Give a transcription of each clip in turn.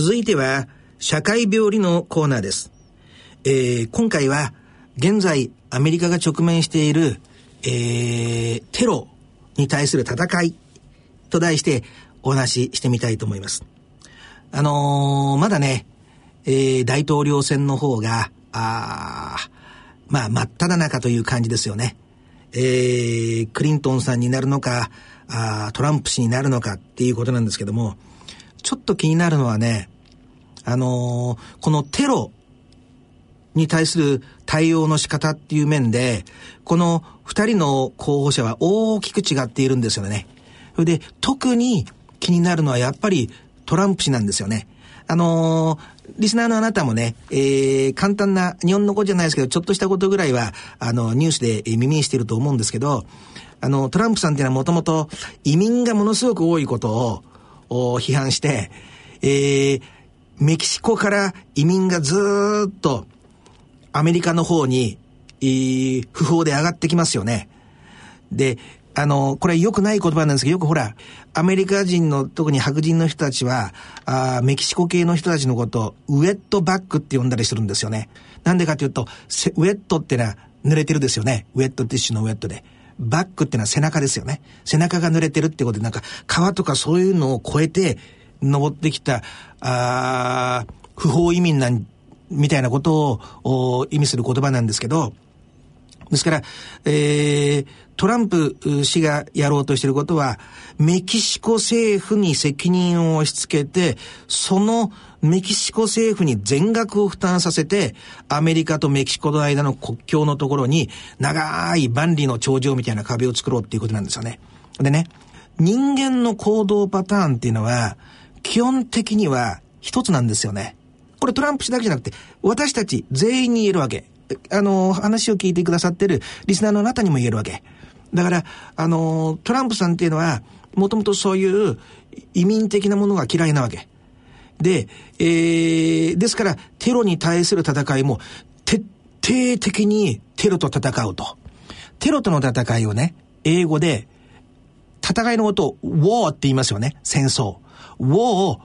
続いては、社会病理のコーナーです。えー、今回は、現在アメリカが直面している、えー、テロに対する戦いと題してお話ししてみたいと思います。あのー、まだね、えー、大統領選の方が、あまあ、真っ只中という感じですよね。えー、クリントンさんになるのか、あトランプ氏になるのかっていうことなんですけども、ちょっと気になるのはね、あのー、このテロに対する対応の仕方っていう面で、この二人の候補者は大きく違っているんですよね。それで、特に気になるのはやっぱりトランプ氏なんですよね。あのー、リスナーのあなたもね、えー、簡単な、日本の子じゃないですけど、ちょっとしたことぐらいは、あの、ニュースで耳にしてると思うんですけど、あの、トランプさんっていうのはもともと移民がものすごく多いことを批判して、えー、メキシコから移民がずっとアメリカの方に、えー、不法で上がってきますよね。で、あの、これ良くない言葉なんですけど、よくほら、アメリカ人の、特に白人の人たちは、あメキシコ系の人たちのことを、ウェットバックって呼んだりするんですよね。なんでかというと、ウェットってのは濡れてるですよね。ウェットティッシュのウェットで。バックっていうのは背中ですよね。背中が濡れてるってことで、なんか、川とかそういうのを越えて、登ってきた、あ不法移民なん、みたいなことを意味する言葉なんですけど、ですから、えー、トランプ氏がやろうとしていることは、メキシコ政府に責任を押し付けて、そのメキシコ政府に全額を負担させて、アメリカとメキシコの間の国境のところに、長い万里の長城みたいな壁を作ろうっていうことなんですよね。でね、人間の行動パターンっていうのは、基本的には一つなんですよね。これトランプ氏だけじゃなくて、私たち全員に言えるわけ。あの、話を聞いてくださってるリスナーのあなたにも言えるわけ。だから、あの、トランプさんっていうのは、もともとそういう移民的なものが嫌いなわけ。で、えー、ですから、テロに対する戦いも、徹底的にテロと戦うと。テロとの戦いをね、英語で、戦いのことを、war って言いますよね。戦争。war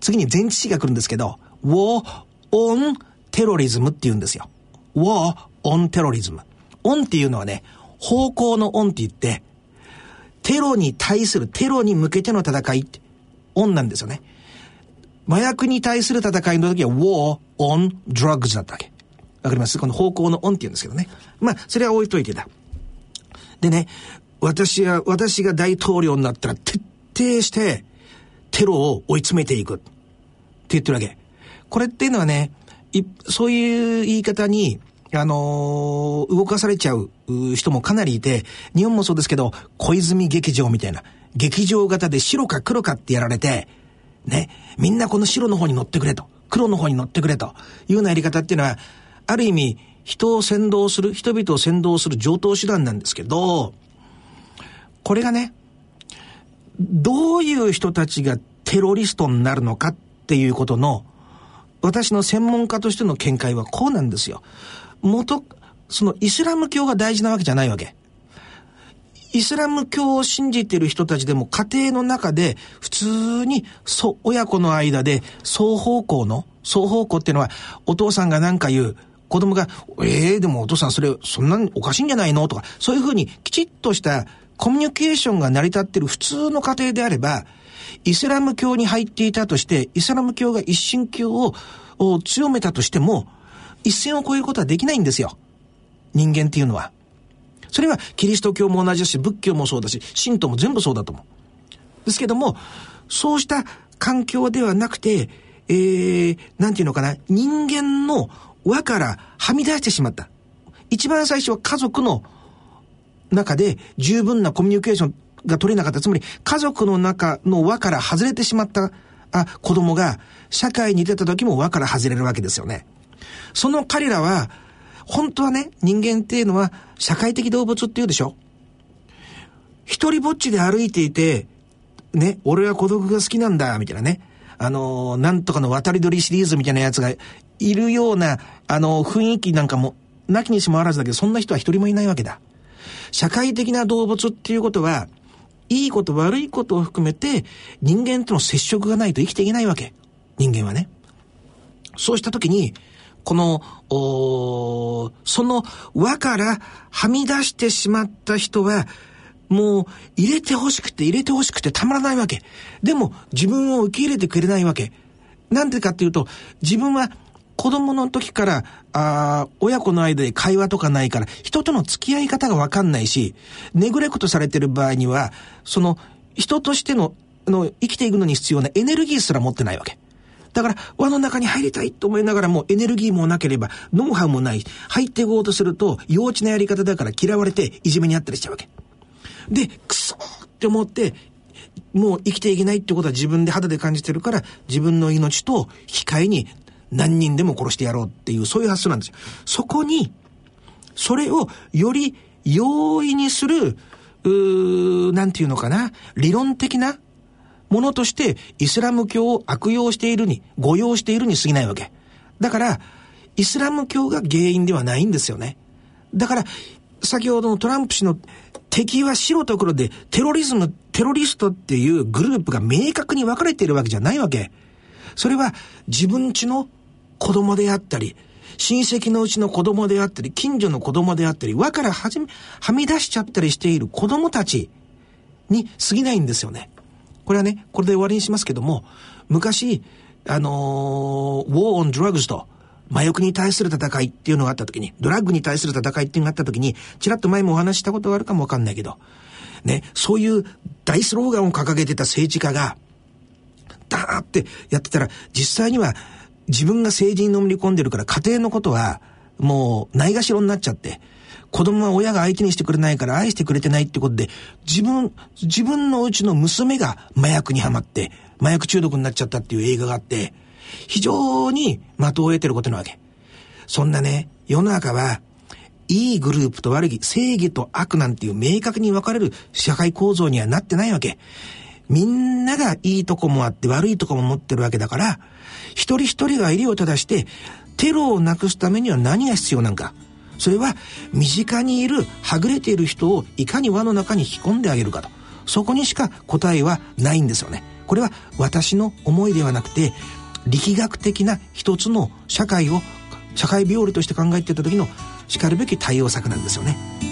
次に前置詞が来るんですけど、war on terrorism って言うんですよ。war on terrorism。on っていうのはね、方向の on って言って、テロに対する、テロに向けての戦いって、on なんですよね。麻薬に対する戦いの時は war on drugs だったわけ。わかります？この方向の on って言うんですけどね。まあ、それは置いといてだ。でね、私は、私が大統領になったら徹底して、テロを追い詰めていく。って言ってるわけ。これっていうのはね、いそういう言い方に、あのー、動かされちゃう人もかなりいて、日本もそうですけど、小泉劇場みたいな、劇場型で白か黒かってやられて、ね、みんなこの白の方に乗ってくれと、黒の方に乗ってくれというようなやり方っていうのは、ある意味、人を先導する、人々を先導する上等手段なんですけど、これがね、どういう人たちがテロリストになるのかっていうことの、私の専門家としての見解はこうなんですよ。元、そのイスラム教が大事なわけじゃないわけ。イスラム教を信じている人たちでも家庭の中で普通にそ親子の間で双方向の双方向っていうのはお父さんが何か言う子供がええー、でもお父さんそれそんなにおかしいんじゃないの？とかそういうふうにきちっとしたコミュニケーションが成り立っている普通の家庭であればイスラム教に入っていたとしてイスラム教が一神教を強めたとしても一線を越えることはできないんですよ。人間っていうのは。それはキリスト教も同じだし、仏教もそうだし、神道も全部そうだと思う。ですけども、そうした環境ではなくて、えー、なんていうのかな、人間の輪からはみ出してしまった。一番最初は家族の中で十分なコミュニケーションが取れなかった。つまり、家族の中の輪から外れてしまったあ子供が、社会に出た時も輪から外れるわけですよね。その彼らは、本当はね、人間っていうのは社会的動物って言うでしょ一人ぼっちで歩いていて、ね、俺は孤独が好きなんだ、みたいなね。あのー、なんとかの渡り鳥シリーズみたいなやつがいるような、あのー、雰囲気なんかも、なきにしもあらずだけど、そんな人は一人もいないわけだ。社会的な動物っていうことは、いいこと悪いことを含めて、人間との接触がないと生きていけないわけ。人間はね。そうした時に、この、その輪からはみ出してしまった人は、もう入れて欲しくて入れて欲しくてたまらないわけ。でも自分を受け入れてくれないわけ。なんでかっていうと、自分は子供の時から、あ親子の間で会話とかないから、人との付き合い方がわかんないし、ネグレクトされてる場合には、その、人としての、の、生きていくのに必要なエネルギーすら持ってないわけ。だから、輪の中に入りたいと思いながらも、エネルギーもなければ、ノウハウもない。入っていこうとすると、幼稚なやり方だから嫌われて、いじめにあったりしちゃうわけ。で、くそーって思って、もう生きていけないってことは自分で肌で感じてるから、自分の命と引き換えに何人でも殺してやろうっていう、そういう発想なんですよ。そこに、それをより容易にする、うー、なんていうのかな、理論的なものとしてイスラム教を悪用しているに、誤用しているに過ぎないわけ。だから、イスラム教が原因ではないんですよね。だから、先ほどのトランプ氏の敵は白と黒でテロリズム、テロリストっていうグループが明確に分かれているわけじゃないわけ。それは自分ちの子供であったり、親戚のうちの子供であったり、近所の子供であったり、輪からはじめ、はみ出しちゃったりしている子供たちに過ぎないんですよね。これはね、これで終わりにしますけども、昔、あのー、War on Drugs と、麻薬に対する戦いっていうのがあった時に、ドラッグに対する戦いっていうのがあった時に、ちらっと前もお話したことがあるかもわかんないけど、ね、そういう大スローガンを掲げてた政治家が、ダーってやってたら、実際には自分が政治にのめり込んでるから家庭のことはもうないがしろになっちゃって、子供は親が相手にしてくれないから愛してくれてないってことで、自分、自分のうちの娘が麻薬にはまって、麻薬中毒になっちゃったっていう映画があって、非常に的を得てることなわけ。そんなね、世の中は、いいグループと悪い、正義と悪なんていう明確に分かれる社会構造にはなってないわけ。みんながいいとこもあって悪いとこも持ってるわけだから、一人一人が襟を正して、テロをなくすためには何が必要なんか。それは、身近にいる、はぐれている人をいかに輪の中に引き込んであげるかと。そこにしか答えはないんですよね。これは私の思いではなくて、力学的な一つの社会を、社会病理として考えていた時のしかるべき対応策なんですよね。